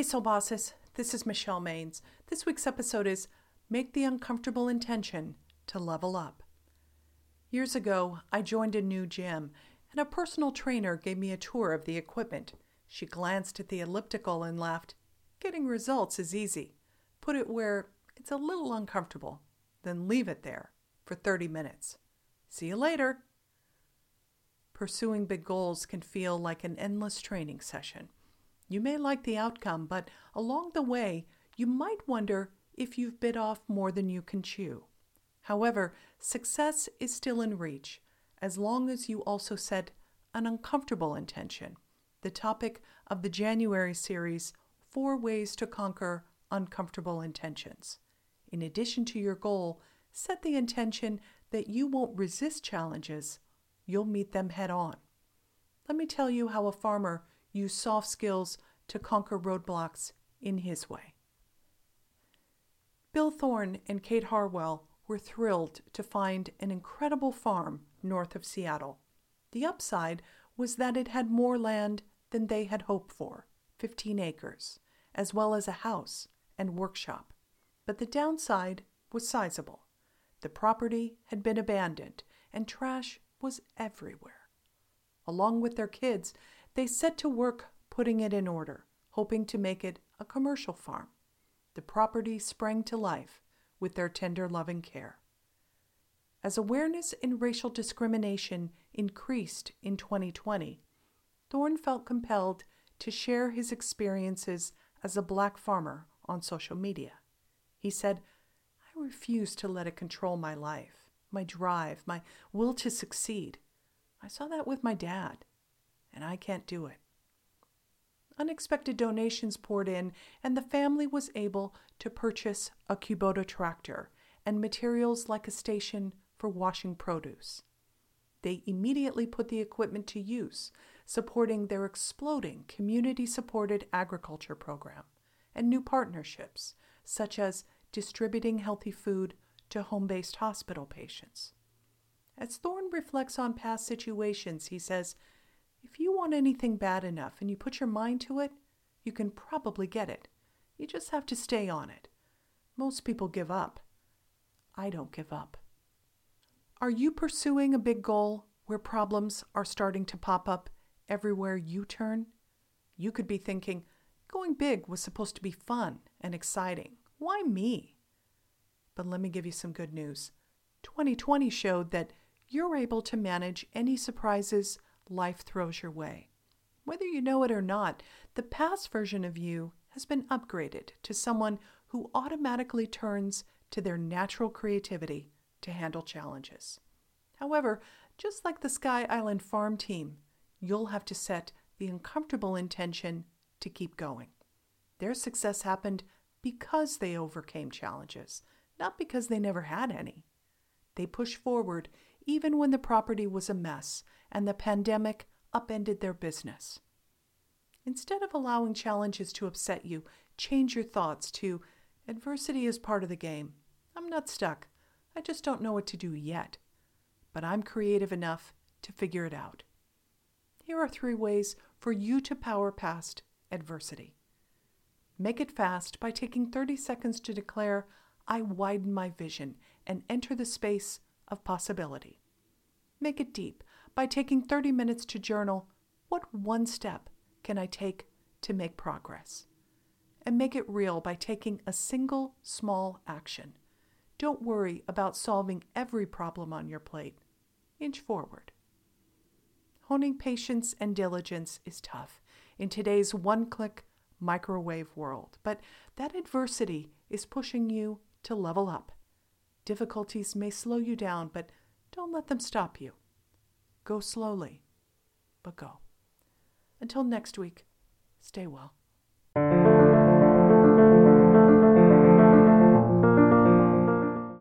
Hey, Soul Bosses. This is Michelle Maines. This week's episode is Make the Uncomfortable Intention to Level Up. Years ago, I joined a new gym, and a personal trainer gave me a tour of the equipment. She glanced at the elliptical and laughed. Getting results is easy. Put it where it's a little uncomfortable, then leave it there for 30 minutes. See you later. Pursuing big goals can feel like an endless training session. You may like the outcome, but along the way, you might wonder if you've bit off more than you can chew. However, success is still in reach as long as you also set an uncomfortable intention. The topic of the January series, Four Ways to Conquer Uncomfortable Intentions. In addition to your goal, set the intention that you won't resist challenges, you'll meet them head on. Let me tell you how a farmer used soft skills to conquer roadblocks in his way. Bill Thorne and Kate Harwell were thrilled to find an incredible farm north of Seattle. The upside was that it had more land than they had hoped for 15 acres, as well as a house and workshop. But the downside was sizable. The property had been abandoned, and trash was everywhere. Along with their kids, they set to work putting it in order, hoping to make it a commercial farm. The property sprang to life with their tender loving care. As awareness in racial discrimination increased in 2020, Thorne felt compelled to share his experiences as a black farmer on social media. He said, I refuse to let it control my life, my drive, my will to succeed. I saw that with my dad, and I can't do it. Unexpected donations poured in, and the family was able to purchase a Kubota tractor and materials like a station for washing produce. They immediately put the equipment to use, supporting their exploding community supported agriculture program and new partnerships, such as distributing healthy food to home based hospital patients. As Thorne reflects on past situations, he says, If you want anything bad enough and you put your mind to it, you can probably get it. You just have to stay on it. Most people give up. I don't give up. Are you pursuing a big goal where problems are starting to pop up everywhere you turn? You could be thinking, going big was supposed to be fun and exciting. Why me? But let me give you some good news. 2020 showed that you're able to manage any surprises life throws your way. Whether you know it or not, the past version of you has been upgraded to someone who automatically turns to their natural creativity to handle challenges. However, just like the Sky Island farm team, you'll have to set the uncomfortable intention to keep going. Their success happened because they overcame challenges, not because they never had any. They pushed forward even when the property was a mess and the pandemic upended their business. Instead of allowing challenges to upset you, change your thoughts to adversity is part of the game. I'm not stuck. I just don't know what to do yet. But I'm creative enough to figure it out. Here are three ways for you to power past adversity. Make it fast by taking 30 seconds to declare, I widen my vision and enter the space of possibility. Make it deep by taking 30 minutes to journal, what one step can I take to make progress? And make it real by taking a single small action. Don't worry about solving every problem on your plate. Inch forward. Honing patience and diligence is tough in today's one click microwave world, but that adversity is pushing you to level up. Difficulties may slow you down, but don't let them stop you. Go slowly, but go. Until next week, stay well.